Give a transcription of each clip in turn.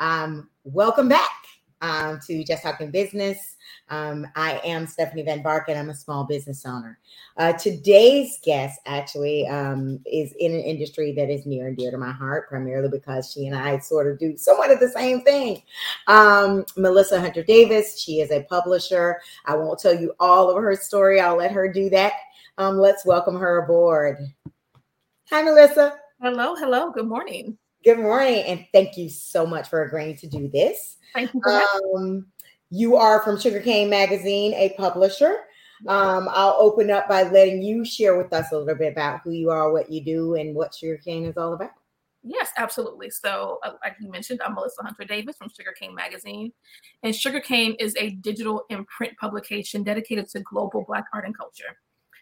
Um, welcome back um, to Just Talking Business. Um, I am Stephanie Van Vark, and I'm a small business owner. Uh, today's guest actually um, is in an industry that is near and dear to my heart, primarily because she and I sort of do somewhat of the same thing. Um, Melissa Hunter Davis, she is a publisher. I won't tell you all of her story, I'll let her do that. Um, let's welcome her aboard. Hi, Melissa. Hello, hello. Good morning. Good morning, and thank you so much for agreeing to do this. Thank you. Um, you are from Sugarcane Magazine, a publisher. Um, I'll open up by letting you share with us a little bit about who you are, what you do, and what Sugarcane is all about. Yes, absolutely. So, uh, like you mentioned, I'm Melissa Hunter Davis from Sugarcane Magazine. And Sugarcane is a digital imprint publication dedicated to global Black art and culture.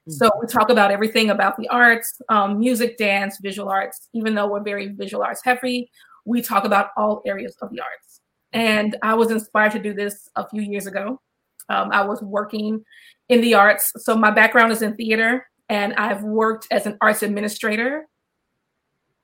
So we talk about everything about the arts, um, music, dance, visual arts. Even though we're very visual arts heavy, we talk about all areas of the arts. And I was inspired to do this a few years ago. Um, I was working in the arts. So my background is in theater, and I've worked as an arts administrator.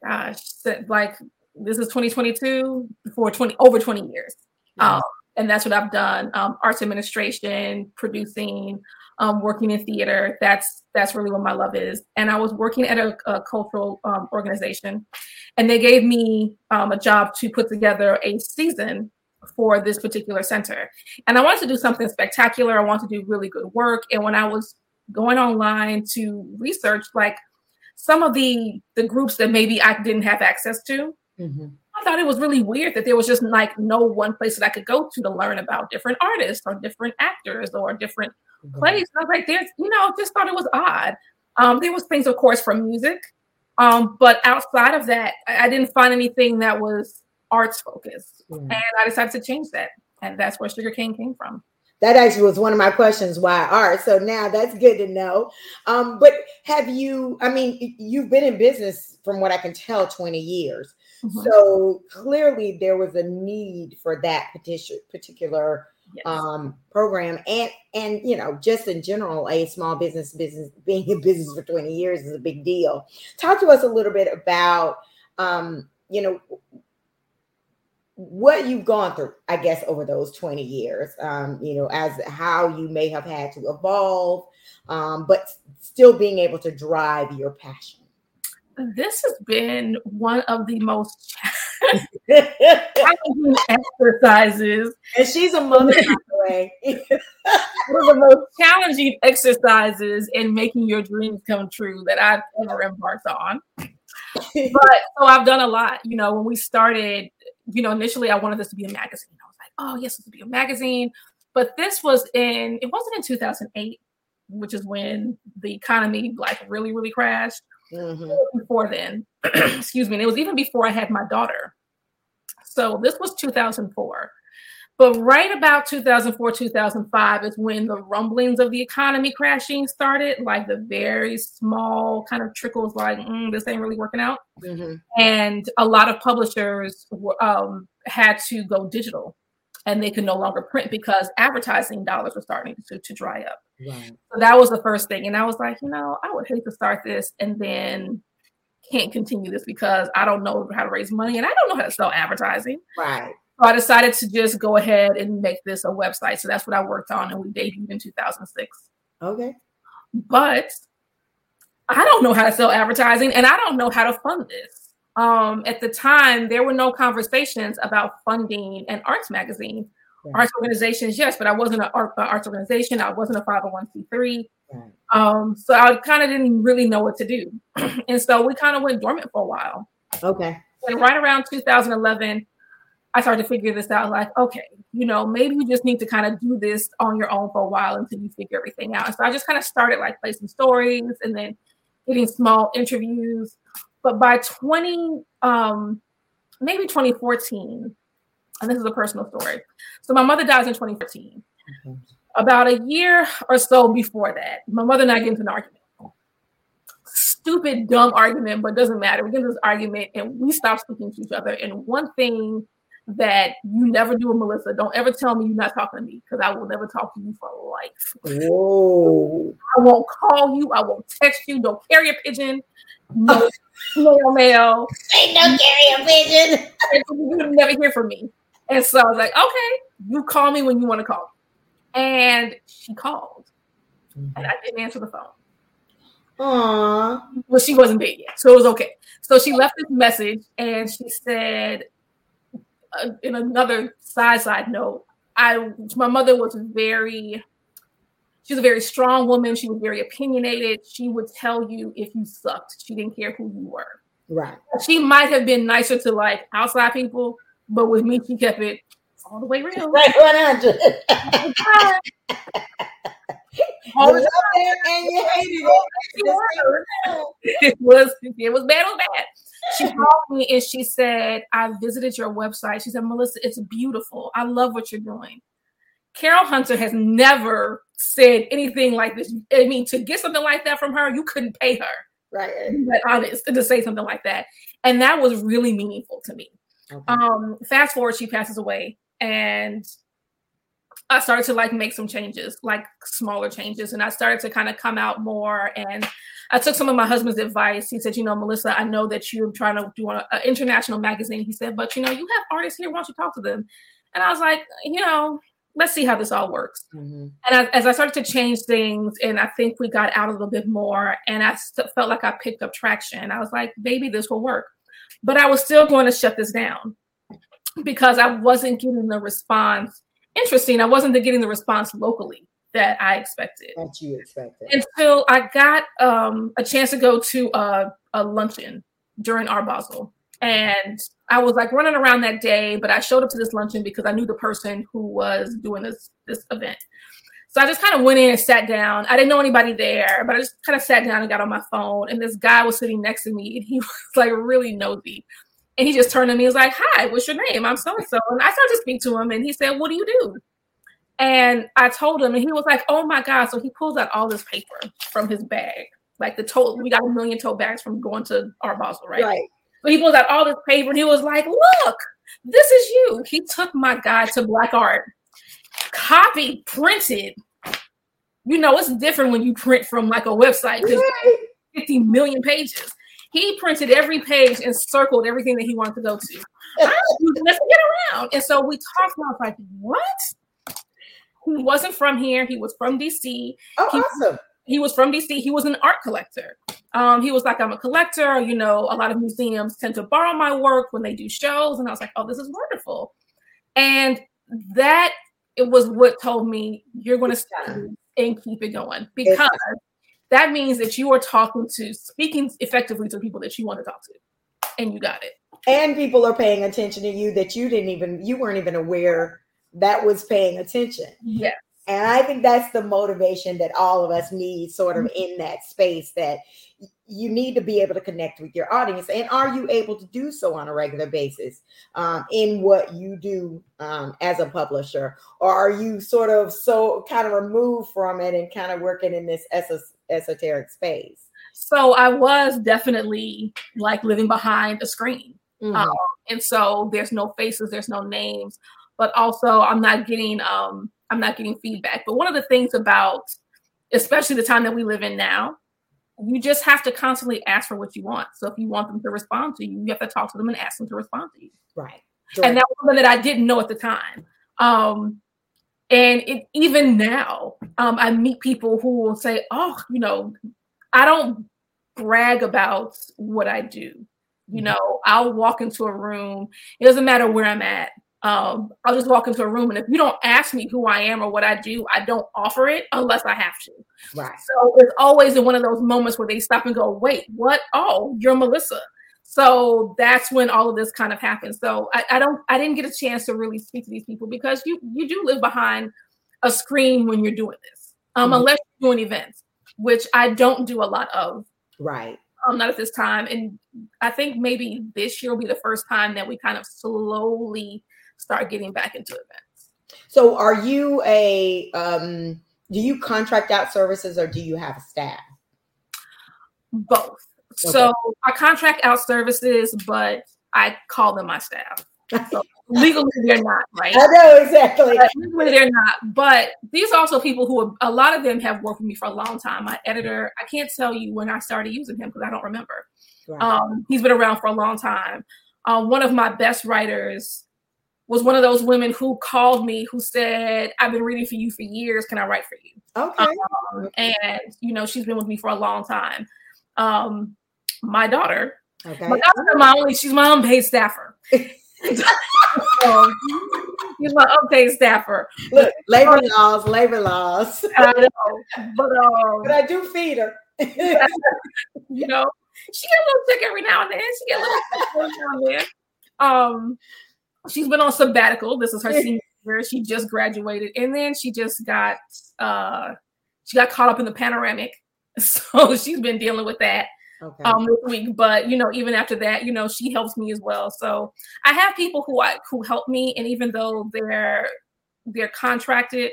Gosh, like this is 2022 for 20 over 20 years. Um, and that's what I've done: um, arts administration, producing, um, working in theater. That's that's really what my love is. And I was working at a, a cultural um, organization, and they gave me um, a job to put together a season for this particular center. And I wanted to do something spectacular. I wanted to do really good work. And when I was going online to research, like some of the the groups that maybe I didn't have access to. Mm-hmm. I thought it was really weird that there was just like no one place that I could go to to learn about different artists or different actors or different place. And I was like, there's, you know, just thought it was odd. Um, there was things, of course, from music, um, but outside of that, I, I, didn't find anything that was arts focused, mm. and I decided to change that, and that's where Sugarcane came from. That actually was one of my questions. Why art? So now that's good to know. Um, but have you? I mean, you've been in business from what I can tell, twenty years. Mm-hmm. So clearly, there was a need for that particular yes. um, program and and you know just in general a small business business being in business for 20 years is a big deal talk to us a little bit about um, you know what you've gone through i guess over those 20 years um, you know as how you may have had to evolve um, but still being able to drive your passion this has been one of the most exercises. And she's a mother, by the way. one of the most challenging exercises in making your dreams come true that I've ever embarked on. But so I've done a lot. You know, when we started, you know, initially I wanted this to be a magazine. I was like, oh, yes, this would be a magazine. But this was in, it wasn't in 2008, which is when the economy like really, really crashed mm-hmm. before then. Excuse me. And it was even before I had my daughter. So this was 2004. But right about 2004, 2005 is when the rumblings of the economy crashing started, like the very small kind of trickles, like, mm, this ain't really working out. Mm-hmm. And a lot of publishers um, had to go digital and they could no longer print because advertising dollars were starting to, to dry up. Right. So that was the first thing. And I was like, you know, I would hate to start this and then can't continue this because I don't know how to raise money and I don't know how to sell advertising. Right. So I decided to just go ahead and make this a website. So that's what I worked on and we debuted in 2006. Okay. But I don't know how to sell advertising and I don't know how to fund this um, at the time, there were no conversations about funding an arts magazine. Arts organizations, yes, but I wasn't an art, arts organization. I wasn't a 501c3. Um, so I kind of didn't really know what to do. and so we kind of went dormant for a while. Okay. And right around 2011, I started to figure this out like, okay, you know, maybe you just need to kind of do this on your own for a while until you figure everything out. So I just kind of started like placing stories and then getting small interviews but by 20, um, maybe 2014, and this is a personal story. So my mother dies in 2014. Mm-hmm. About a year or so before that, my mother and I get into an argument. Stupid, dumb argument, but doesn't matter. We get into this argument and we stop speaking to each other. And one thing that you never do with Melissa. Don't ever tell me you're not talking to me because I will never talk to you for life. Whoa. I won't call you. I won't text you. Don't carry a pigeon. No, no mail. Ain't no carrier pigeon. You would never hear from me. And so I was like, okay, you call me when you want to call. And she called, mm-hmm. and I didn't answer the phone. Aww. Well, she wasn't big yet, so it was okay. So she left this message, and she said, uh, in another side side note, I my mother was very she's a very strong woman. She was very opinionated. She would tell you if you sucked. She didn't care who you were. Right. She might have been nicer to like outside people, but with me, she kept it all the way real. Right, 100. all the time. and you hated it. It was, it was bad, it was bad. She called me and she said, I visited your website. She said, Melissa, it's beautiful. I love what you're doing. Carol Hunter has never said anything like this. I mean, to get something like that from her, you couldn't pay her. Right. But honest to say something like that. And that was really meaningful to me. Okay. Um, fast forward, she passes away, and I started to like make some changes, like smaller changes, and I started to kind of come out more. And I took some of my husband's advice. He said, "You know, Melissa, I know that you're trying to do an international magazine." He said, "But you know, you have artists here. Why don't you talk to them?" And I was like, you know, let's see how this all works. Mm-hmm. And I, as I started to change things, and I think we got out a little bit more, and I st- felt like I picked up traction. I was like, maybe this will work. But I was still going to shut this down because I wasn't getting the response. Interesting, I wasn't getting the response locally that I expected. That you expected. Until I got um, a chance to go to a, a luncheon during Art Basel. And I was like running around that day, but I showed up to this luncheon because I knew the person who was doing this this event. So I just kind of went in and sat down. I didn't know anybody there, but I just kind of sat down and got on my phone. And this guy was sitting next to me, and he was like really nosy. And he just turned to me, and was like, "Hi, what's your name? I'm so and so." And I started to speak to him, and he said, "What do you do?" And I told him, and he was like, "Oh my god!" So he pulls out all this paper from his bag, like the total. We got a million tote bags from going to Art Basel, right? Right. So he pulls out all this paper, and he was like, "Look, this is you." He took my guide to Black Art, copied, printed, you know, it's different when you print from like a website because 50 million pages. He printed every page and circled everything that he wanted to go to. Let's get around. And so we talked, was like, what? He wasn't from here. He was from DC. Oh, he, awesome. He was from DC. He was an art collector. Um, he was like, I'm a collector. You know, a lot of museums tend to borrow my work when they do shows. And I was like, oh, this is wonderful. And that it was what told me you're going to study and keep it going because that means that you are talking to speaking effectively to people that you want to talk to and you got it and people are paying attention to you that you didn't even you weren't even aware that was paying attention yeah and i think that's the motivation that all of us need sort of in that space that you need to be able to connect with your audience. And are you able to do so on a regular basis um, in what you do um, as a publisher? Or are you sort of so kind of removed from it and kind of working in this es- esoteric space? So i was definitely like living behind a screen. Mm-hmm. um, and so there's no faces there's no names but also i'm not getting um i'm not getting feedback but one of the things about especially the time that we live in now you just have to constantly ask for what you want. So if you want them to respond to you, you have to talk to them and ask them to respond to you. Right. Sure. And that was something that I didn't know at the time. Um, and it, even now, um, I meet people who will say, "Oh, you know, I don't brag about what I do. You mm-hmm. know, I'll walk into a room. It doesn't matter where I'm at um, I'll just walk into a room, and if you don't ask me who I am or what I do, I don't offer it unless I have to. Right. So it's always in one of those moments where they stop and go, "Wait, what? Oh, you're Melissa." So that's when all of this kind of happens. So I, I don't, I didn't get a chance to really speak to these people because you you do live behind a screen when you're doing this, um, mm-hmm. unless you're doing events, which I don't do a lot of. Right. Um, not at this time, and I think maybe this year will be the first time that we kind of slowly start getting back into events. So are you a um do you contract out services or do you have a staff? Both. Okay. So I contract out services, but I call them my staff. So legally they're not, right? I know exactly. But legally they're not. But these are also people who are, a lot of them have worked with me for a long time. My editor, I can't tell you when I started using him because I don't remember. Um, he's been around for a long time. Um, one of my best writers was one of those women who called me who said, I've been reading for you for years. Can I write for you? Okay. Um, and, you know, she's been with me for a long time. Um, my daughter, okay. my daughter, my only, she's my unpaid staffer. she's my unpaid staffer. Look, labor laws, labor laws. I know, but um, but I do feed her. you know, she get a little sick every now and then. She get a little sick every now and then. Um, she's been on sabbatical. This is her senior year. She just graduated, and then she just got uh, she got caught up in the panoramic, so she's been dealing with that okay. um this week. But you know, even after that, you know, she helps me as well. So I have people who I who help me, and even though they're they're contracted,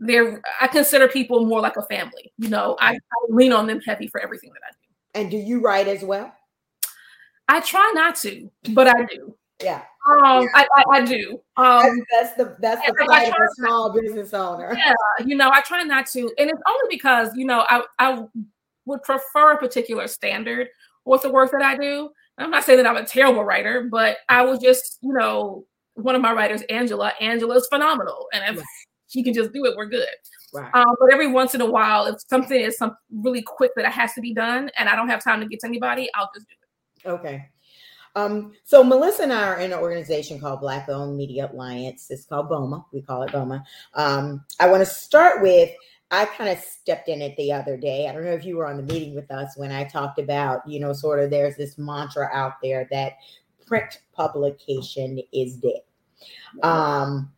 they're I consider people more like a family. You know, I, I lean on them heavy for everything that I do. And do you write as well? I try not to, but I do. Yeah. Um, I, I, I, do. Um, that's, that's the that's the plight of a small business owner. Yeah, you know, I try not to, and it's only because you know I I would prefer a particular standard with the work that I do. I'm not saying that I'm a terrible writer, but I was just you know one of my writers, Angela. Angela is phenomenal, and if she can just do it, we're good. Right. Um, but every once in a while, if something is some really quick that has to be done, and I don't have time to get to anybody, I'll just do it. Okay. Um, so Melissa and I are in an organization called Black Owned Media Alliance. It's called BOMA. We call it BOMA. Um, I want to start with I kind of stepped in it the other day. I don't know if you were on the meeting with us when I talked about, you know, sort of there's this mantra out there that print publication is dead. Um,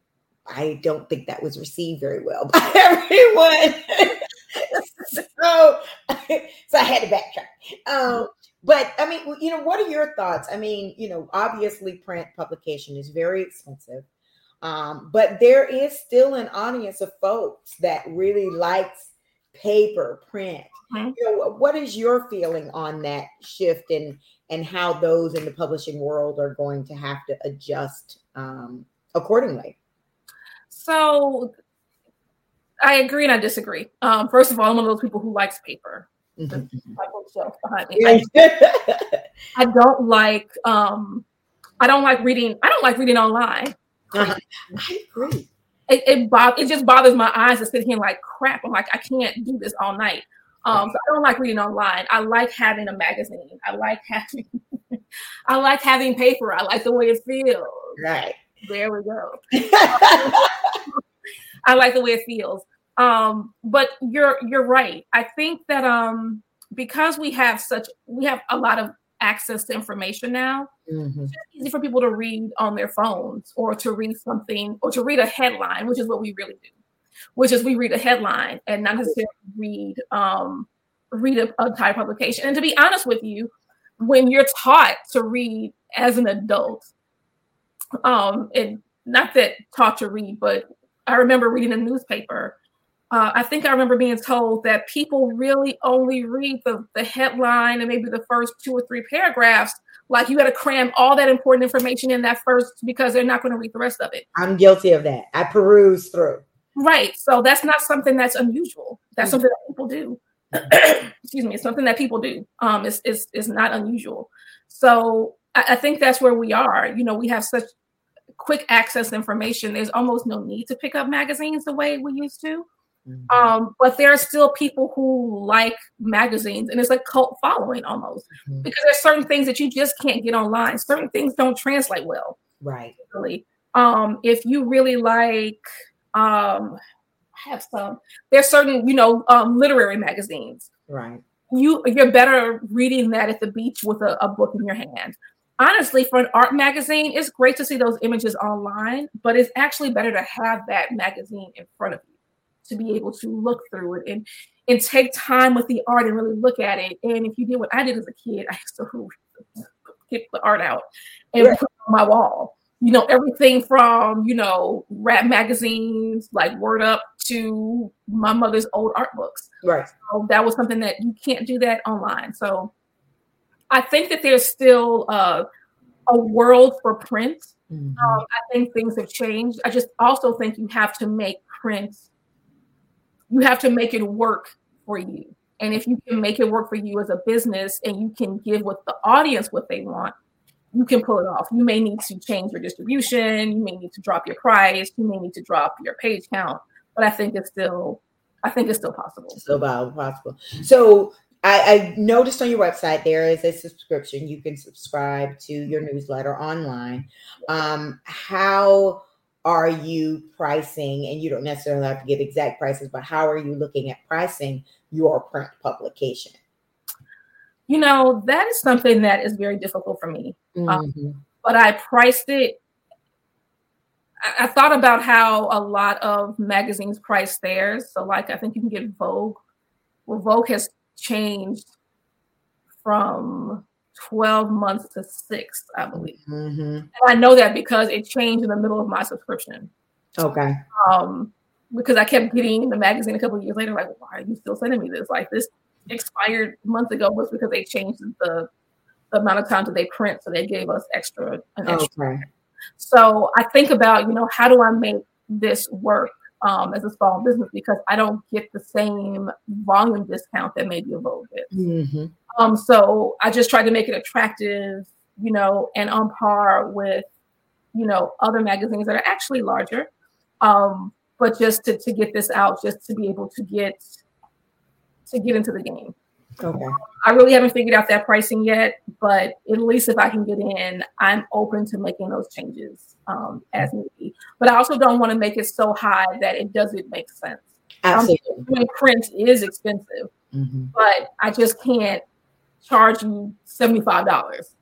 I don't think that was received very well by everyone. so, so I had to backtrack. Um, but I mean, you know, what are your thoughts? I mean, you know, obviously print publication is very expensive. Um, but there is still an audience of folks that really likes paper print. Mm-hmm. You know, what is your feeling on that shift and and how those in the publishing world are going to have to adjust um, accordingly? So I agree and I disagree. Um, first of all, I'm one of those people who likes paper. Mm-hmm. Behind me. I, I don't like um I don't like reading, I don't like reading online. Uh-huh. I agree. It, it, bo- it just bothers my eyes to sit here and like crap. I'm like, I can't do this all night. Um, so I don't like reading online. I like having a magazine. I like having, I like having paper. I like the way it feels. Right. There we go. I like the way it feels. Um, but you're you're right. I think that um because we have such we have a lot of access to information now. Mm-hmm. It's easy for people to read on their phones or to read something or to read a headline, which is what we really do. Which is we read a headline and not necessarily read um, read a, a entire publication. And to be honest with you, when you're taught to read as an adult, um, and not that taught to read, but I remember reading a newspaper uh, I think I remember being told that people really only read the, the headline and maybe the first two or three paragraphs. Like you got to cram all that important information in that first because they're not going to read the rest of it. I'm guilty of that. I peruse through. Right. So that's not something that's unusual. That's mm-hmm. something that people do. Excuse me. It's something that people do. Um, it's, it's, it's not unusual. So I, I think that's where we are. You know, we have such quick access information. There's almost no need to pick up magazines the way we used to. Mm-hmm. Um, but there are still people who like magazines, and it's like cult following almost mm-hmm. because there's certain things that you just can't get online. Certain things don't translate well. Right. Really. Um, if you really like, um, I have some. There's certain, you know, um, literary magazines. Right. You you're better reading that at the beach with a, a book in your hand honestly, for an art magazine, it's great to see those images online, but it's actually better to have that magazine in front of you to be able to look through it and and take time with the art and really look at it. And if you did what I did as a kid, I used to get the art out and put it on my wall. You know, everything from, you know, rap magazines like Word Up to my mother's old art books. Right. So that was something that you can't do that online. So I think that there's still uh, a world for print. Mm-hmm. Um, I think things have changed. I just also think you have to make print you have to make it work for you. And if you can make it work for you as a business and you can give what the audience what they want, you can pull it off. You may need to change your distribution, you may need to drop your price, you may need to drop your page count, but I think it's still I think it's still possible. Still possible. So I, I, noticed on your website there is a subscription. You can subscribe to your newsletter online. Um, how are you pricing? And you don't necessarily have to give exact prices, but how are you looking at pricing your print publication? You know, that is something that is very difficult for me. Um, mm-hmm. Um, but I priced it. I, I thought about how a lot of magazines price theirs. So, like, I think you can get Vogue. Well, Vogue has changed from 12 months to six, I believe. Mm-hmm. And I know that because it changed in the middle of my subscription. Okay. Um, because I kept getting the magazine a couple years later, like, why are you still sending me this? Like this expired months ago was because they changed the, the amount of time that they print, so they gave us extra an extra. Okay. So I think about, you know, how do I make this work? Um, as a small business because I don't get the same volume discount that maybe a Vogue gets. Mm-hmm. Um, so I just tried to make it attractive, you know, and on par with, you know, other magazines that are actually larger. Um, but just to, to get this out, just to be able to get to get into the game. Okay. I really haven't figured out that pricing yet, but at least if I can get in, I'm open to making those changes um, as needy. But I also don't want to make it so high that it doesn't make sense. Absolutely. Um, print is expensive, mm-hmm. but I just can't charge you seventy five dollars.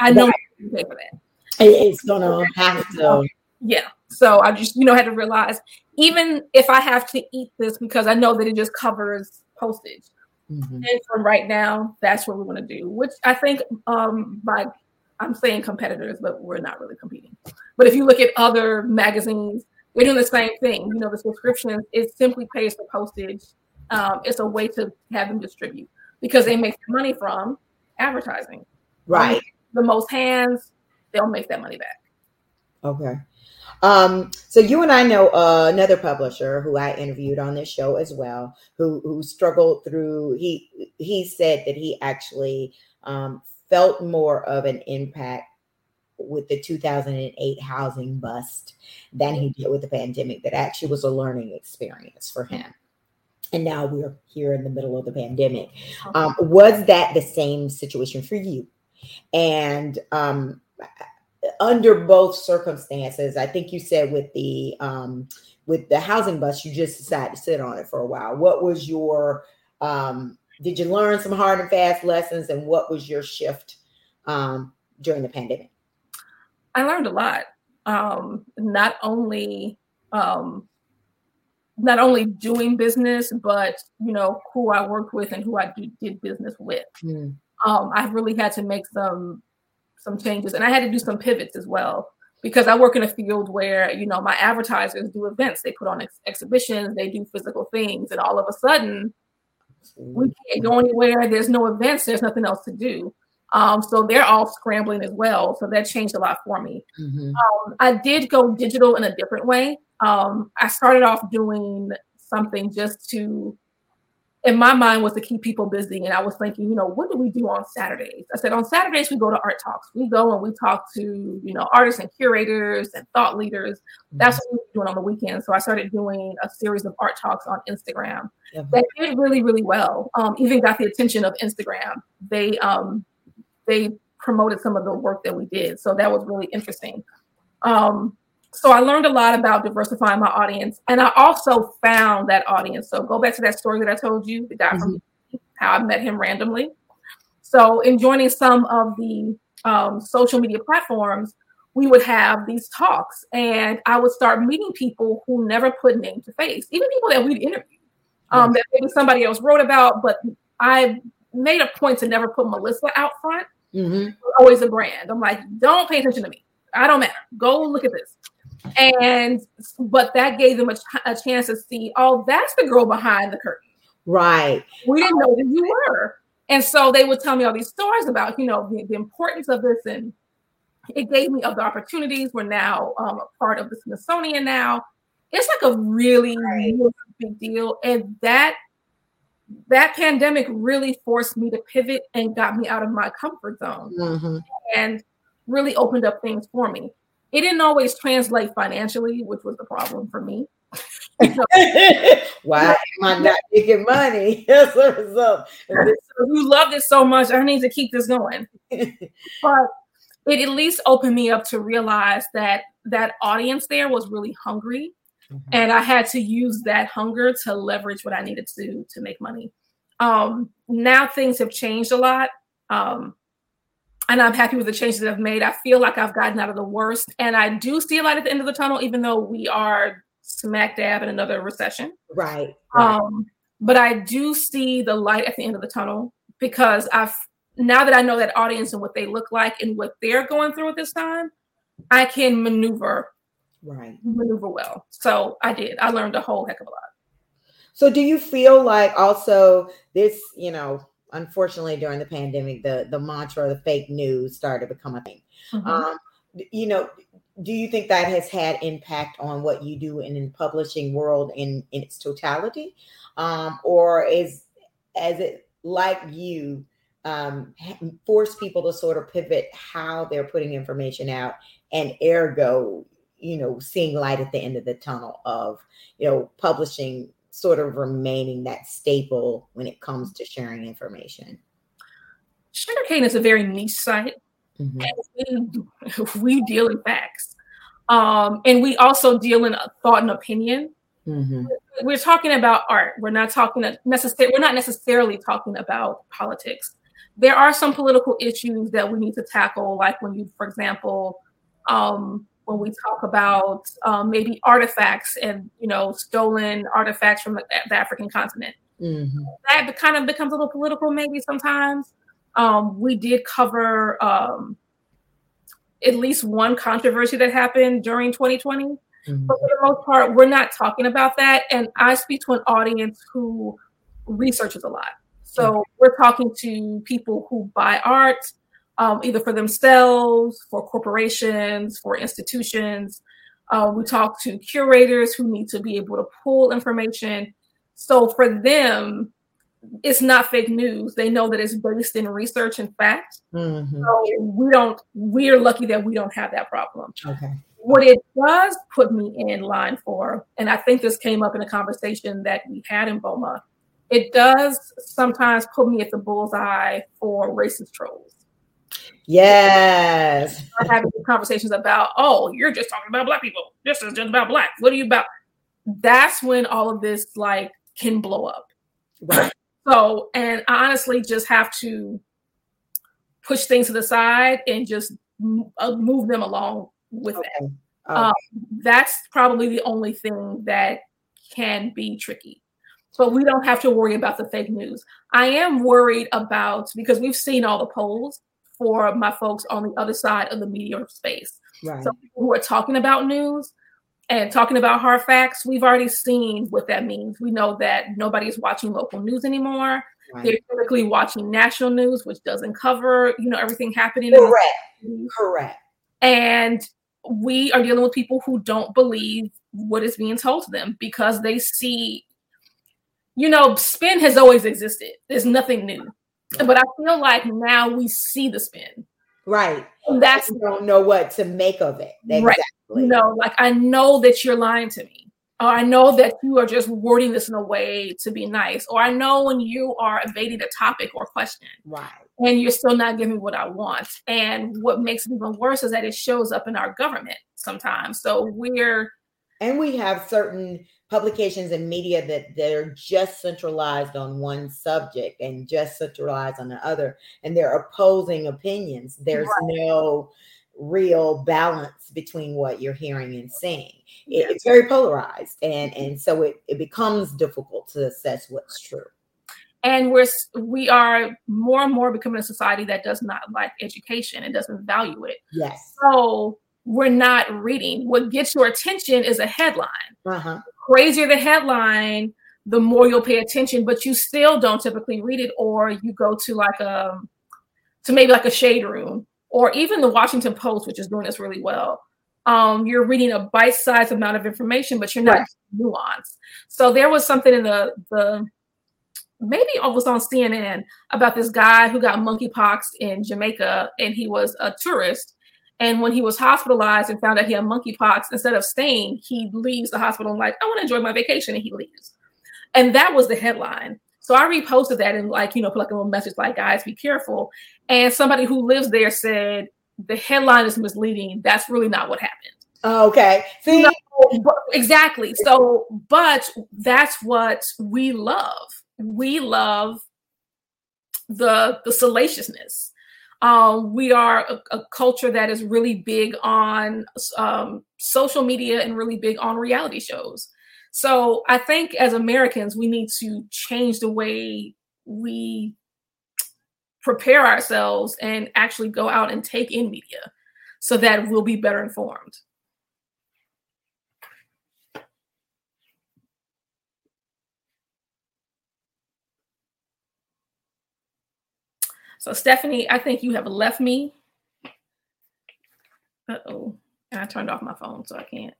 I know you pay for that. It's gonna have to. Yeah. So I just you know had to realize even if I have to eat this because I know that it just covers postage. Mm-hmm. And from right now, that's what we want to do, which I think um by I'm saying competitors, but we're not really competing. But if you look at other magazines, they're doing the same thing. You know, the subscription it simply pays for postage. Um, it's a way to have them distribute because they make money from advertising. Right. Um, the most hands, they'll make that money back. Okay. Um, so you and I know uh, another publisher who I interviewed on this show as well, who who struggled through. He he said that he actually um, felt more of an impact with the 2008 housing bust than he did with the pandemic. That actually was a learning experience for him. And now we're here in the middle of the pandemic. Um, was that the same situation for you? And um, under both circumstances, I think you said with the um, with the housing bust, you just decided to sit on it for a while. What was your um, did you learn some hard and fast lessons, and what was your shift um, during the pandemic? I learned a lot. Um, not only um, not only doing business, but you know who I worked with and who I do, did business with. Mm. Um, I really had to make some some changes, and I had to do some pivots as well because I work in a field where you know my advertisers do events, they put on ex- exhibitions, they do physical things, and all of a sudden we can't go anywhere. There's no events. There's nothing else to do. Um, so they're all scrambling as well. So that changed a lot for me. Mm-hmm. Um, I did go digital in a different way. Um, I started off doing something just to, in my mind, was to keep people busy. And I was thinking, you know, what do we do on Saturdays? I said, on Saturdays, we go to art talks. We go and we talk to, you know, artists and curators and thought leaders. Mm-hmm. That's what we were doing on the weekends. So I started doing a series of art talks on Instagram that did really, really well. Um, even got the attention of Instagram. They um, they promoted some of the work that we did, so that was really interesting. Um, so I learned a lot about diversifying my audience, and I also found that audience. So go back to that story that I told you, the guy mm-hmm. from how I met him randomly. So in joining some of the um, social media platforms, we would have these talks, and I would start meeting people who never put name to face, even people that we'd interviewed um, that maybe somebody else wrote about, but I made a point to never put Melissa out front. Mm-hmm. Always a brand. I'm like, don't pay attention to me. I don't matter. Go look at this. And but that gave them a, a chance to see, oh, that's the girl behind the curtain. Right. We didn't know who you were. And so they would tell me all these stories about, you know, the, the importance of this. And it gave me other opportunities. We're now um, a part of the Smithsonian now. It's like a really, really big deal. And that that pandemic really forced me to pivot and got me out of my comfort zone Mhm. and really opened up things for me. It didn't always translate financially, which was the problem for me. So, Why am I not making money as a result? you love this so much, I need to keep this going. But it at least opened me up to realize that that audience there was really hungry and I had to use that hunger to leverage what I needed to to make money. Um, now things have changed a lot, um, and I'm happy with the changes that I've made. I feel like I've gotten out of the worst, and I do see a light at the end of the tunnel, even though we are smack dab in another recession. Right. right. Um, but I do see the light at the end of the tunnel because I've now that I know that audience and what they look like and what they're going through at this time, I can maneuver right. maneuver well. So I did. I learned a whole heck of a lot. So do you feel like also this, you know, unfortunately during the pandemic, the the mantra, the fake news started to become a thing. Mhm. Um, you know, do you think that has had impact on what you do in the publishing world in in its totality, um, or is as it like you um, force people to sort of pivot how they're putting information out, and ergo, you know, seeing light at the end of the tunnel of you know publishing sort of remaining that staple when it comes to sharing information. Sugarcane is a very niche site. Mhm. we, we deal in facts. Um, and we also deal in a thought and opinion. Mhm. We're talking about art. We're not talking necessarily. We're not necessarily talking about politics. There are some political issues that we need to tackle, like when you, for example, um, when we talk about um, maybe artifacts and you know stolen artifacts from the, the African continent. Mhm. that kind of becomes a little political maybe sometimes. Um, we did cover um, at least one controversy that happened during 2020, Mhm. but for the most part, we're not talking about that. And I speak to an audience who researches a lot. So we're talking to people who buy art, um, either for themselves, for corporations, for institutions. Uh, we talk to curators who need to be able to pull information. So for them, it's not fake news. They know that it's based in research and fact. Mhm. So we don't. We're lucky that we don't have that problem. Okay. What it does put me in line for, and I think this came up in a conversation that we had in Boma, it does sometimes put me at the bullseye for racist trolls. Yes. Start having conversations about, oh, you're just talking about black people. This is just about black. What are you about? That's when all of this like can blow up. Right. So, and I honestly just have to push things to the side and just uh, move them along with that. Okay. Um, That's probably the only thing that can be tricky. But we don't have to worry about the fake news. I am worried about because we've seen all the polls for my folks on the other side of the media space. right. So people who are talking about news and talking about hard facts, we've already seen what that means. We know that nobody's watching local news anymore. right. They're typically watching national news, which doesn't cover, you know, everything happening. Correct. Correct. And we are dealing with people who don't believe what is being told to them because they see, you know, spin has always existed. There's nothing new. But I feel like now we see the spin. Right. And that's You don't know what to make of it. Right. Exactly. you know, like I know that you're lying to me. Or I know that you are just wording this in a way to be nice. Or I know when you are evading a topic or question Right. and you're still not giving me what I want. And what makes it even worse is that it shows up in our government sometimes. So we're And we have certain publications and media that they're just centralized on one subject and just centralized on the other, and they're opposing opinions. There's no real balance between what you're hearing and seeing. It- Yeah. it's very polarized, and and so it, it becomes difficult to assess what's true. and we're we are more and more becoming a society that does not like education and doesn't value it. Yes. So we're not reading. What gets your attention is a headline. Uh-huh. crazier the headline, the more you'll pay attention, but you still don't typically read it, or you go to like a to maybe like a shade room, or even the Washington Post, which is doing this really well. Um, you're reading a bite-sized amount of information, but you're not Right. nuanced. So there was something in the the maybe it was on CNN about this guy who got monkeypox in Jamaica and he was a tourist. And when he was hospitalized and found out he had monkeypox, instead of staying, he leaves the hospital and like, I want to enjoy my vacation, and he leaves. And that was the headline. So I reposted that and like, you know, put like a little message like, guys, be careful. And somebody who lives there said the headline is misleading. That's really not what happened. Oh, okay. See, exactly. So, but that's what we love. We love the the salaciousness. Um, we are a, a, culture that is really big on um, social media and really big on reality shows. So I think as Americans, we need to change the way we prepare ourselves and actually go out and take in media so that we'll be better informed. So, Stephanie, I think you have left me. Uh oh. And I turned off my phone, so I can't.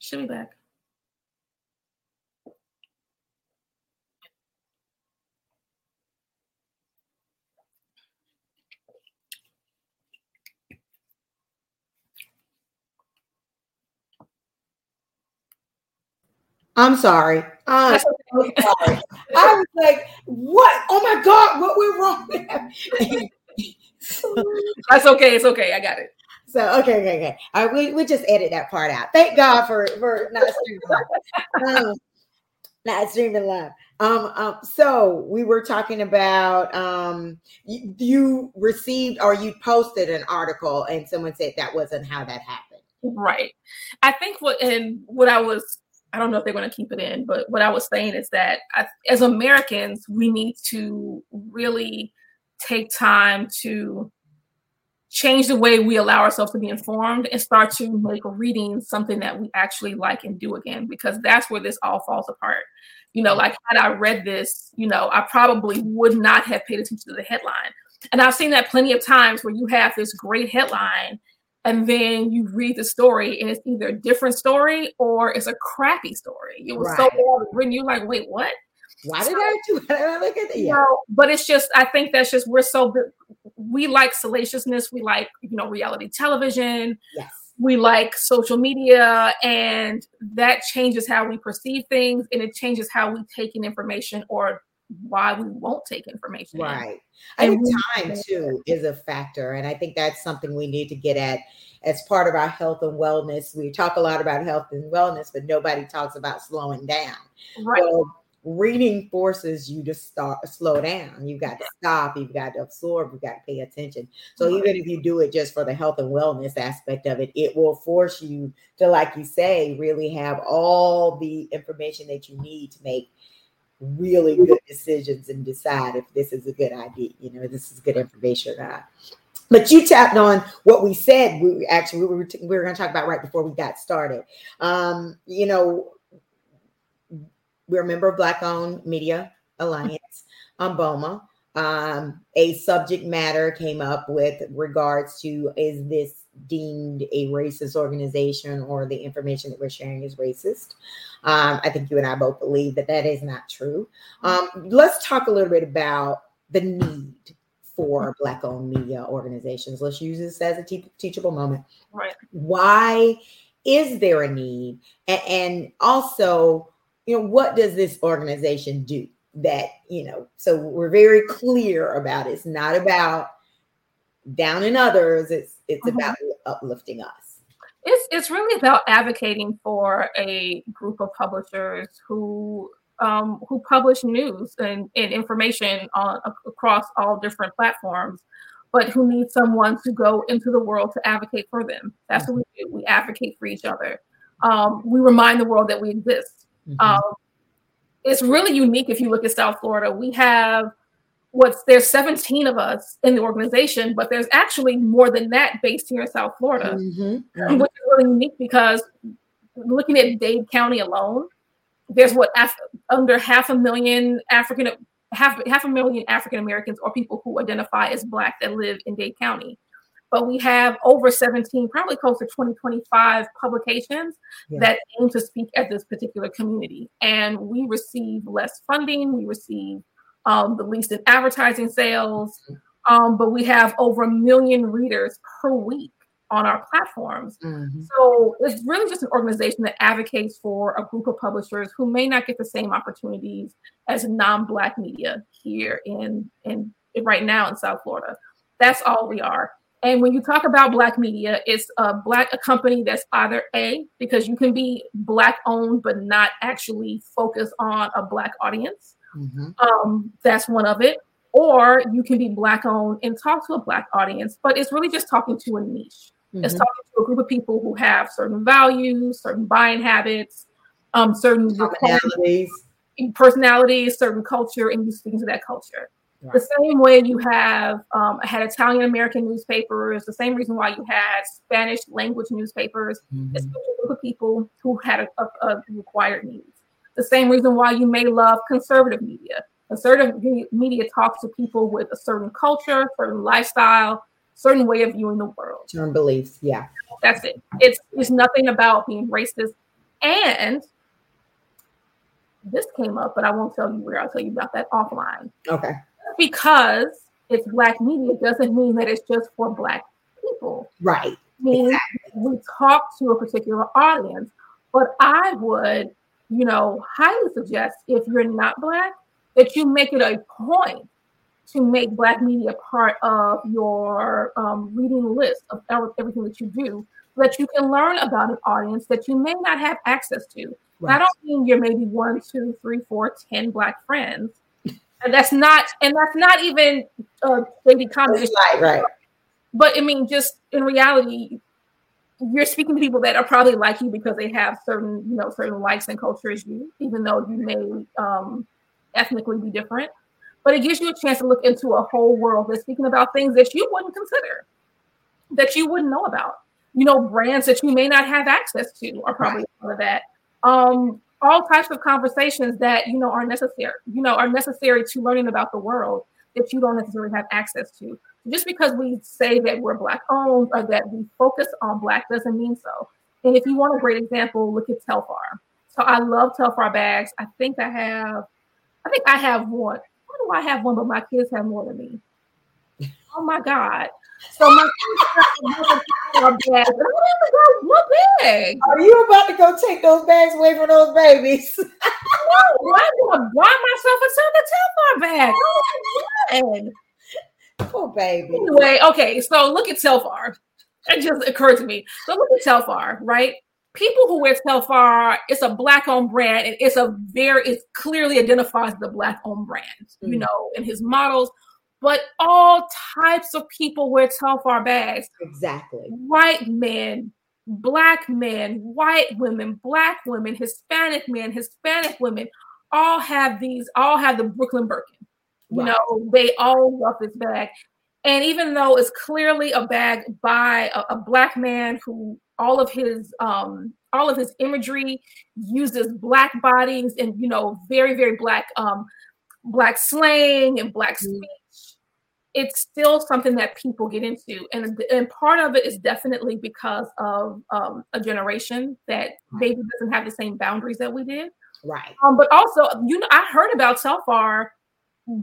She'll be back. I'm sorry. I'm so sorry. I was like, what? Oh my God, what went wrong? That's okay. It's okay. I got it. So okay, okay, okay. All right, we, we just edit that part out. Thank God for for not streaming live. Um, not streaming live. Um, um, so we were talking about um, you, you received or you posted an article, and someone said that wasn't how that happened. Right. I think what and what I was I don't know if they're going to keep it in, but what I was saying is that I, as Americans, we need to really take time to change the way we allow ourselves to be informed and start to make reading something that we actually like and do again because that's where this all falls apart. You know like had i read this you know i probably would not have paid attention to the headline. And i've seen that plenty of times where you have this great headline and then you read the story and it's either a different story or it's a crappy story it was right. so bad written you're like wait what why did I do? I look at it? You know, but it's just I think that's just we're so we like salaciousness. We like you know reality television. Yes. We like social media, and that changes how we perceive things, and it changes how we take in information or why we won't take information. Right. I think time too is a factor, and I think that's something we need to get at as part of our health and wellness. We talk a lot about health and wellness, but nobody talks about slowing down. Right. Well, reading forces you to start slow down. You've got to stop, you've got to absorb, you've got to pay attention. So even if you do it just for the health and wellness aspect of it, it will force you to, like you say, really have all the information that you need to make really good decisions and decide if this is a good idea, you know, this is good information or not. But you tapped on what we said. We actually we were, we were going to talk about right before we got started. Um, you know, we're a member of Black Owned Media Alliance on BOMA. Um, a subject matter came up with regards to is this deemed a racist organization or the information that we're sharing is racist. Um, I think you and I both believe that that is not true. Um, let's talk a little bit about the need for Black owned media organizations. Let's use this as a te- teachable moment. Right. Why is there a need? and, and also, you know, what does this organization do that, you know, so we're very clear about it. It's not about downing others, it's it's mm-hmm. about uplifting us. It's it's really about advocating for a group of publishers who um, who publish news and, and information on across all different platforms, but who need someone to go into the world to advocate for them. That's mm-hmm. what we do. We advocate for each other. Um, we remind the world that we exist. Mm-hmm. Um, it's really unique if you look at South Florida. We have what's there's 17 of us in the organization, but there's actually more than that based here in South Florida, mm-hmm. Which is really unique because looking at Dade County alone, there's what Af- under half a million African half half a million African Americans or people who identify as Black that live in Dade County. But we have over 17, probably close to 20, 25 publications yeah. that aim to speak at this particular community. And we receive less funding, we receive um, the least in advertising sales, um, but we have over a million readers per week on our platforms. Mm-hmm. So it's really just an organization that advocates for a group of publishers who may not get the same opportunities as non-black media here in in right now in South Florida. That's all we are. And when you talk about black media, it's a black a company that's either a because you can be black owned but not actually focus on a black audience. Mm-hmm. Um, that's one of it. Or you can be black owned and talk to a black audience, but it's really just talking to a niche. Mm-hmm. It's talking to a group of people who have certain values, certain buying habits, um, certain personalities, personalities, certain culture, and you speaking to that culture. Right. The same way you have um, had Italian American newspapers, the same reason why you had Spanish language newspapers, mm-hmm. it's a group of people who had a, a, a required needs. The same reason why you may love conservative media. Conservative media talks to people with a certain culture, certain lifestyle, certain way of viewing the world. Certain beliefs, yeah. That's it. It's it's nothing about being racist. And this came up, but I won't tell you where. I'll tell you about that offline. Okay. Because it's black media doesn't mean that it's just for black people. Right. means exactly. we talk to a particular audience, but I would, you know, highly suggest if you're not black, that you make it a point to make Black media part of your um, reading list of everything that you do, so that you can learn about an audience that you may not have access to. Right. I don't mean you're maybe one, two, three, four, ten Black friends, and that's not, and that's not even uh, shady comment. Right, right. But I mean, just in reality, you're speaking to people that are probably like you because they have certain, you know, certain likes and culture as you, even though you may um, ethnically be different but it gives you a chance to look into a whole world that's speaking about things that you wouldn't consider, that you wouldn't know about. You know, brands that you may not have access to are probably part of that. Um, all types of conversations that you know are necessary, you know, are necessary to learning about the world that you don't necessarily have access to. Just because we say that we're black owned or that we focus on black doesn't mean so. And if you want a great example, look at Telfar. So I love Telfar bags. I think I have, I think I have one Why do I have one, but my kids have more than me? Oh my God. So my kids have bags. What bag? Are you about to go take those bags away from those babies? no, I'm gonna buy myself a Telfar bag. Oh Poor baby. Anyway, okay, so look at Telfar. It just occurred to me. So look at Telfar, right? people who wear Telfar, it's a black owned brand and it's a very, it clearly identifies the black owned brand, mm-hmm. you mm. know, in his models. But all types of people wear Telfar bags. Exactly. White men, black men, white women, black women, Hispanic men, Hispanic women, all have these, all have the Brooklyn Birkin. You know, they all love this bag. And even though it's clearly a bag by a, a black man who all of his um, all of his imagery uses black bodies and you know very very black um, black slang and black mm-hmm. speech. Mm. It's still something that people get into, and and part of it is definitely because of um, a generation that maybe doesn't have the same boundaries that we did. Right. Um, but also, you know, I heard about Telfar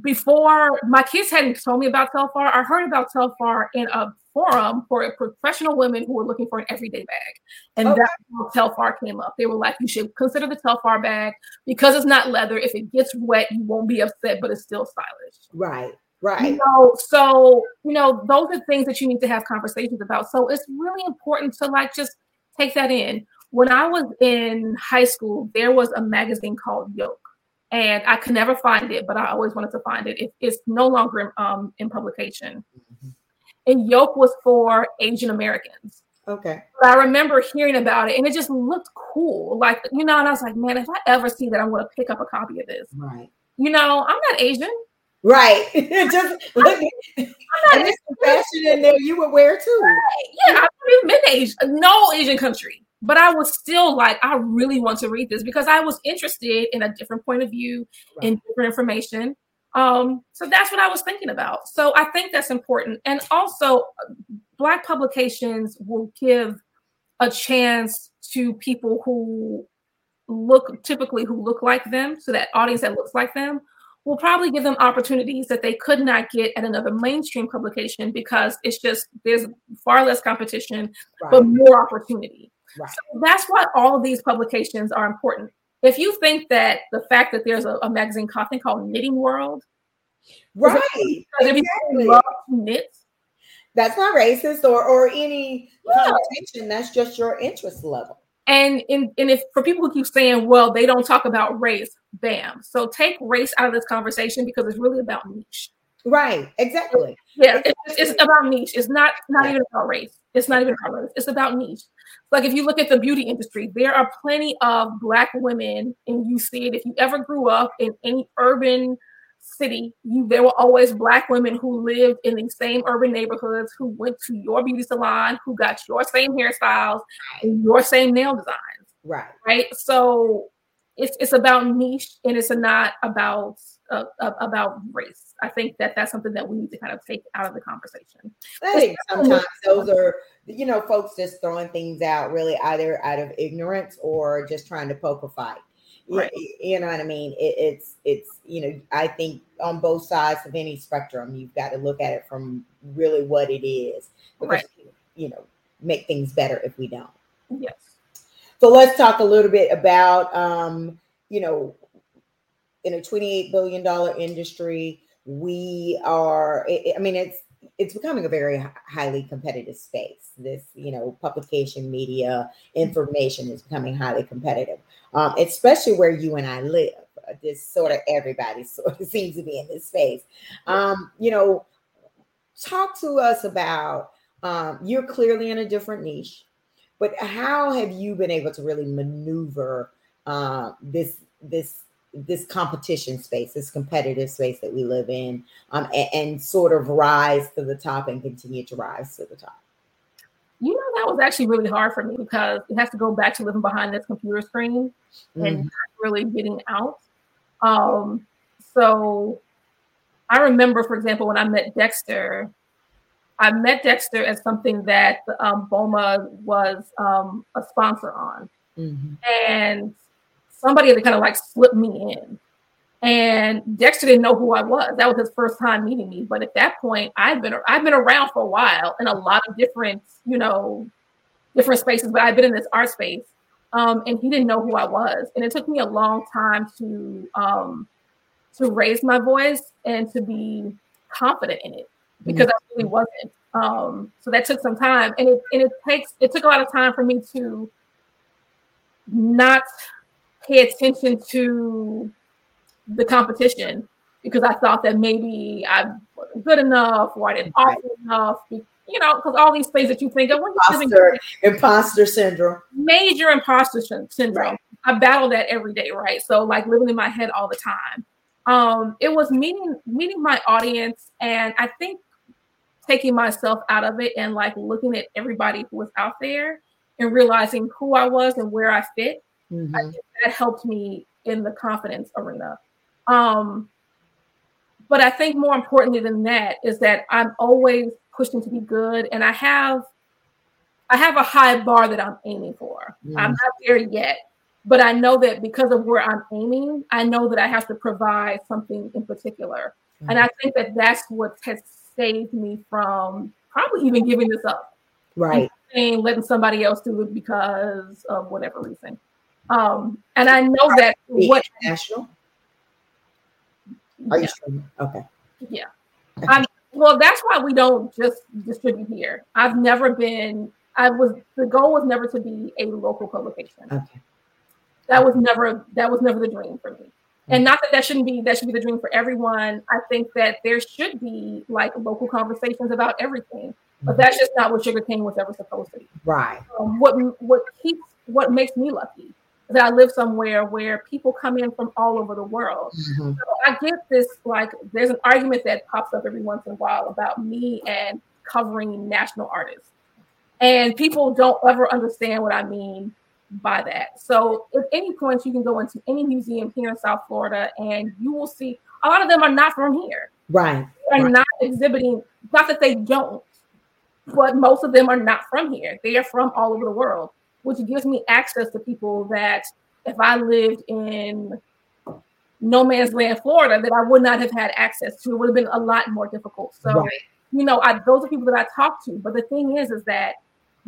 before my kids hadn't told me about Telfar. I heard about Telfar in a forum for professional women who were looking for an everyday bag. And okay. that's how Telfar came up. They were like, you should consider the Telfar bag because it's not leather. If it gets wet, you won't be upset, but it's still stylish. Right. Right. You know, so, you know, those are things that you need to have conversations about. So it's really important to like just take that in. When I was in high school, there was a magazine called Yolk and I could never find it, but I always wanted to find it. it it's no longer um, in publication. Mm-hmm and Yolk was for Asian Americans. Okay. But I remember hearing about it and it just looked cool. Like, you know, and I was like, man, if I ever see that, I'm going to pick up a copy of this. Right. You know, I'm not Asian. Right. just look I'm not fashion in there you would wear too. Right. Yeah, I've been to Asian, no Asian country. But I was still like, I really want to read this because I was interested in a different point of view, right. in different information. Um, so that's what I was thinking about. So I think that's important. And also, Black publications will give a chance to people who look typically who look like them, so that audience that looks like them will probably give them opportunities that they could not get at another mainstream publication because it's just there's far less competition, right. but more opportunity. Right. So that's why all of these publications are important. If you think that the fact that there's a, a magazine thing called Knitting World, right? Exactly. Love knit. That's not racist or or any yeah. competition. That's just your interest level. And in and if for people who keep saying, well, they don't talk about race, bam. So take race out of this conversation because it's really about niche. Right. Exactly. Yeah. Exactly. It's, it's, about niche. It's not not even about race. It's not even about race. It's about niche. Like if you look at the beauty industry, there are plenty of black women, and you see it. If you ever grew up in any urban city, you there were always black women who lived in these same urban neighborhoods, who went to your beauty salon, who got your same hairstyles and your same nail designs. Right. Right. So it's it's about niche, and it's not about uh, about race. I think that that's something that we need to kind of take out of the conversation. I think sometimes those are, you know, folks just throwing things out really either out of ignorance or just trying to poke a fight. Right. You, you know what I mean? It, it's it's you know I think on both sides of any spectrum, you've got to look at it from really what it is because right. you know make things better if we don't. Yes. So let's talk a little bit about um, you know in a 28 billion dollar industry we are i mean it's it's becoming a very highly competitive space. This you know publication media information is becoming highly competitive um, especially where you and i live. This sort of everybody sort of seems to be in this space. Um, you know talk to us about um, you're clearly in a different niche but how have you been able to really maneuver uh, this this this competition space, this competitive space that we live in, um, and, and, sort of rise to the top and continue to rise to the top? You know, that was actually really hard for me because it has to go back to living behind this computer screen mm-hmm. and really getting out. Um, so I remember, for example, when I met Dexter, I met Dexter as something that um, BOMA was um, a sponsor on. Mm-hmm. And somebody that kind of like slipped me in. And Dexter didn't know who I was. That was his first time meeting me. But at that point, I've been I've been around for a while in a lot of different, you know, different spaces. But I've been in this art space, um, and he didn't know who I was. And it took me a long time to um, to raise my voice and to be confident in it because mm-hmm. I really wasn't. Um, so that took some time, and it and it takes it took a lot of time for me to not pay attention to the competition because I thought that maybe I wasn't good enough or I didn't offer enough. You know, because all these things that you think of when you're imposter, imposter syndrome, major imposter syndrome. Right. I battle that every day, right? So, like living in my head all the time. Um, it was meeting meeting my audience, and I think taking myself out of it and like looking at everybody who was out there and realizing who I was and where I fit Mm-hmm. That helped me in the confidence arena. Um, but I think more importantly than that is that I'm always pushing to be good, and I have I have a high bar that I'm aiming for. Mm-hmm. I'm not there yet, but I know that because of where I'm aiming, I know that I have to provide something in particular, mm-hmm. and I think that that's what has saved me from probably even giving this up. Right. And letting somebody else do it because of whatever reason. Um, and I know that what national. Are you sure? Okay. Yeah. I'm, well, that's why we don't just distribute here. I've never been. I was the goal was never to be a local publication. Okay. That was never that was never the dream for me. Mm-hmm. And not that that shouldn't be that should be the dream for everyone. I think that there should be like local conversations about everything, but mm-hmm. that's just not what Sugarcane was ever supposed to be. Right. Um, what what keeps what makes me lucky that I live somewhere where people come in from all over the world. Mm-hmm. So I get this like there's an argument that pops up every once in a while about me and covering national artists. And people don't ever understand what I mean by that. So at any point you can go into any museum here in South Florida and you will see a lot of them are not from here. Right. They're right. not exhibiting, not that they don't, but most of them are not from here. They are from all over the world, which gives me access to people that if I lived in no man's land, Florida, that I would not have had access to. It would have been a lot more difficult. So, right. you know, I, those are people that I talk to. But the thing is, is that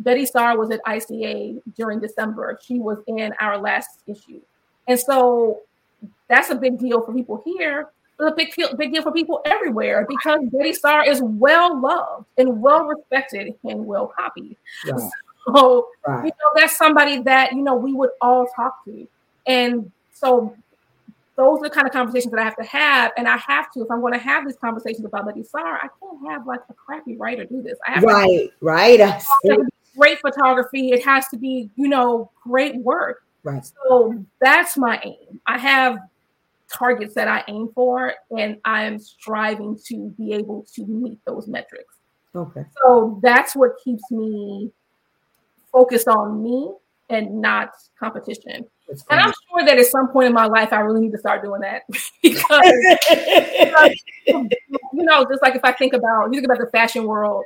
Betye Saar was at ICA during December. She was in our last issue. And so that's a big deal for people here. But a big, deal, big deal for people everywhere because Betye Saar is well loved and well respected and well copied. Yeah. So, right. you know, that's somebody that, you know, we would all talk to. And so those are the kind of conversations that I have to have. And I have to, if I'm going to have these conversations about Betye Saar, I can't have like a crappy writer do this. I have right, to, right. great photography. It has to be, you know, great work. Right. So that's my aim. I have targets that I aim for, and I am striving to be able to meet those metrics. Okay. So that's what keeps me focused on me and not competition. And I'm sure that at some point in my life, I really need to start doing that because, you know, just like if I think about, you think about the fashion world,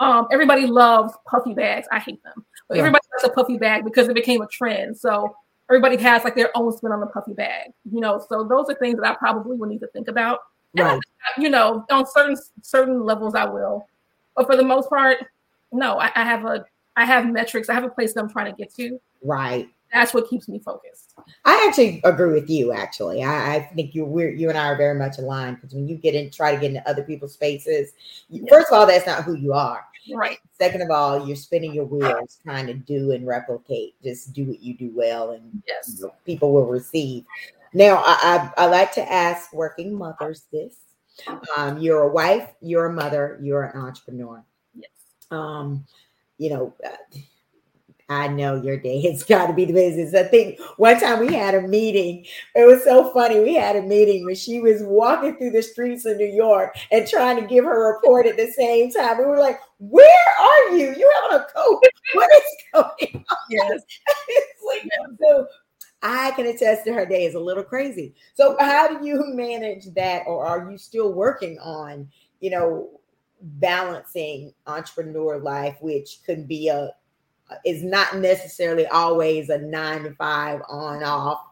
um, everybody loves puffy bags. I hate them, but yeah. everybody loves a puffy bag because it became a trend. So everybody has like their own spin on the puffy bag, you know. So those are things that I probably will need to think about. Right. I, you know, on certain certain levels, I will, but for the most part, no. I, I have a I have metrics. I have a place that I'm trying to get to. Right. That's what keeps me focused. I actually agree with you. Actually, I, I think you we're you and I are very much aligned because when you get in, try to get into other people's spaces. You, first of all, that's not who you are. Right. Second of all, you're spinning your wheels trying to do and replicate. Just do what you do well, and yes, you know, people will receive. Now, I, I, I like to ask working mothers this: um, You're a wife, you're a mother, you're an entrepreneur. Yes. Um, you know. Uh, I know your day has got to be the business. I think one time we had a meeting. It was so funny. We had a meeting when she was walking through the streets of New York and trying to give her report at the same time. We were like, Where are you? You having a coat? What is going on? Yes. like, so I can attest to her day is a little crazy. So how do you manage that or are you still working on, you know, balancing entrepreneur life, which could be a is not necessarily always a nine to five on off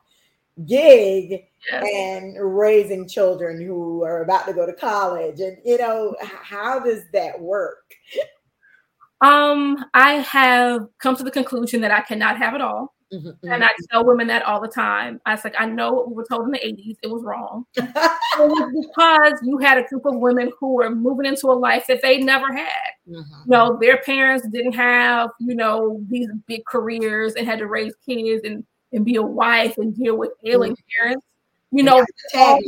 gig yes. and raising children who are about to go to college. And you know how does that work? Um i have come to the conclusion that i cannot have it all Mm-hmm, and mm-hmm. I tell women that all the time. I was like, I know what we were told in the 80s, it was wrong. it was because you had a group of women who were moving into a life that they never had. Mm-hmm. You know, their parents didn't have, you know, these big careers and had to raise kids and, and be a wife and deal with ailing mm-hmm. parents. You know, all,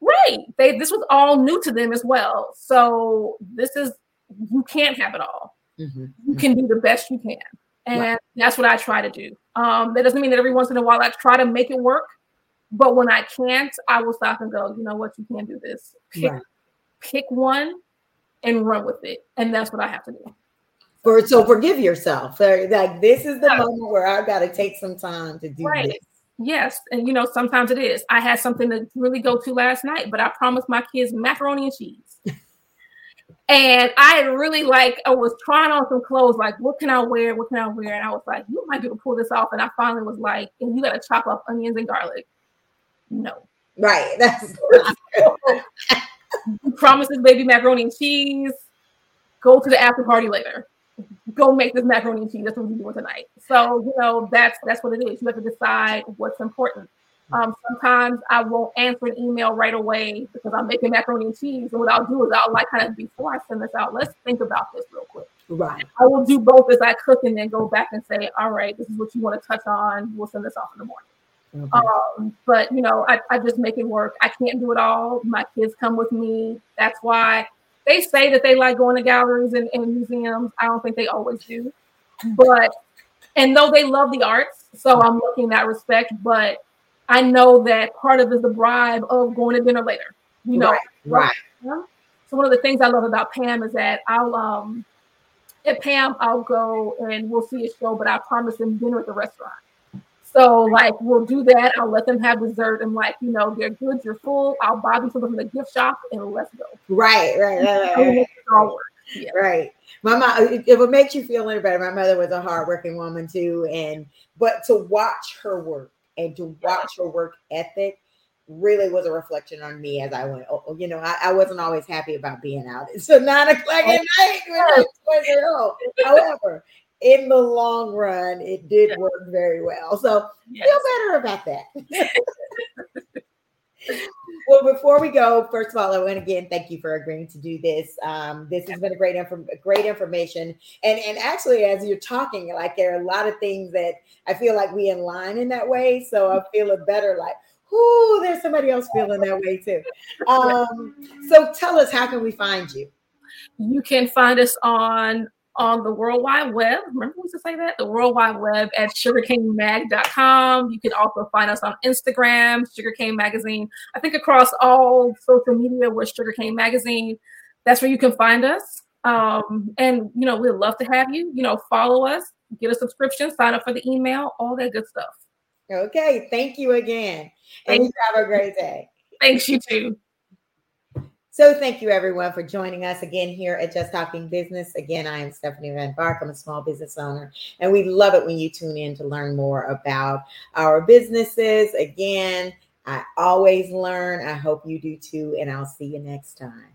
right. They this was all new to them as well. So this is you can't have it all. Mm-hmm. You can do the best you can. And right. that's what I try to do. Um, that doesn't mean that every once in a while I try to make it work, but when I can't, I will stop and go, you know what, you can't do this. Pick, right. pick one and run with it. And that's what I have to do. For so forgive yourself. Like this is the yeah. moment where I've got to take some time to do right. this. Yes, and you know sometimes it is. I had something to really go to last night, but I promised my kids macaroni and cheese. And I really like, I was trying on some clothes, like, what can I wear? What can I wear? And I was like, you might be able to pull this off. And I finally was like, and you got to chop up onions and garlic. No. Right. That's promises baby macaroni and cheese. Go to the after party later. Go make this macaroni and cheese. That's what we're doing tonight. So, you know, that's that's what it is. You have to decide what's important. Um, sometimes I won't answer an email right away because I'm making macaroni and cheese. And what I'll do is I'll like kind of before I send this out, let's think about this real quick. Right. I will do both as I cook and then go back and say, all right, this is what you want to touch on. We'll send this off in the morning. Okay. Um, but you know, I, I just make it work. I can't do it all. My kids come with me. That's why they say that they like going to galleries and, and museums. I don't think they always do. But and though they love the arts, so I'm looking that respect, but I know that part of it is the bribe of going to dinner later. You know, right? right. So one of the things I love about PAMM is that I'll um at PAMM, I'll go and we'll see a show, but I promise them dinner at the restaurant. So like we'll do that. I'll let them have dessert and like you know they're good, you're full. I'll buy them something from the gift shop and let's go. Right, right, right, right. Right. Yeah. right. My mom, it would make you feel any better. My mother was a hardworking woman too, and but to watch her work and to watch her work ethic really was a reflection on me as I went. Oh, oh you know, I, I wasn't always happy about being out. So nine o'clock at night when I was However, in the long run, it did work very well. So yes. feel better about that. well, before we go, first of all, I want to again thank you for agreeing to do this. Um, this has been a great, inf- great information, and and actually, as you're talking, like there are a lot of things that I feel like we in line in that way. So I feel it better, like. Ooh, there's somebody else feeling that way too. Um, so tell us, how can we find you? You can find us on on the World Wide Web. Remember we used to say that? The World Wide Web at sugarcanemag.com. You can also find us on Instagram, Sugarcane Magazine. I think across all social media with Sugarcane Magazine. That's where you can find us. Um, and you know, we'd love to have you, you know, follow us, get a subscription, sign up for the email, all that good stuff. Okay. Thank you again. And you have a great day. Thanks, you too. So thank you everyone for joining us again here at Just Talking Business. Again, I am Stephanie Van Vark. I'm a small business owner, and we love it when you tune in to learn more about our businesses. Again, I always learn. I hope you do too, and I'll see you next time.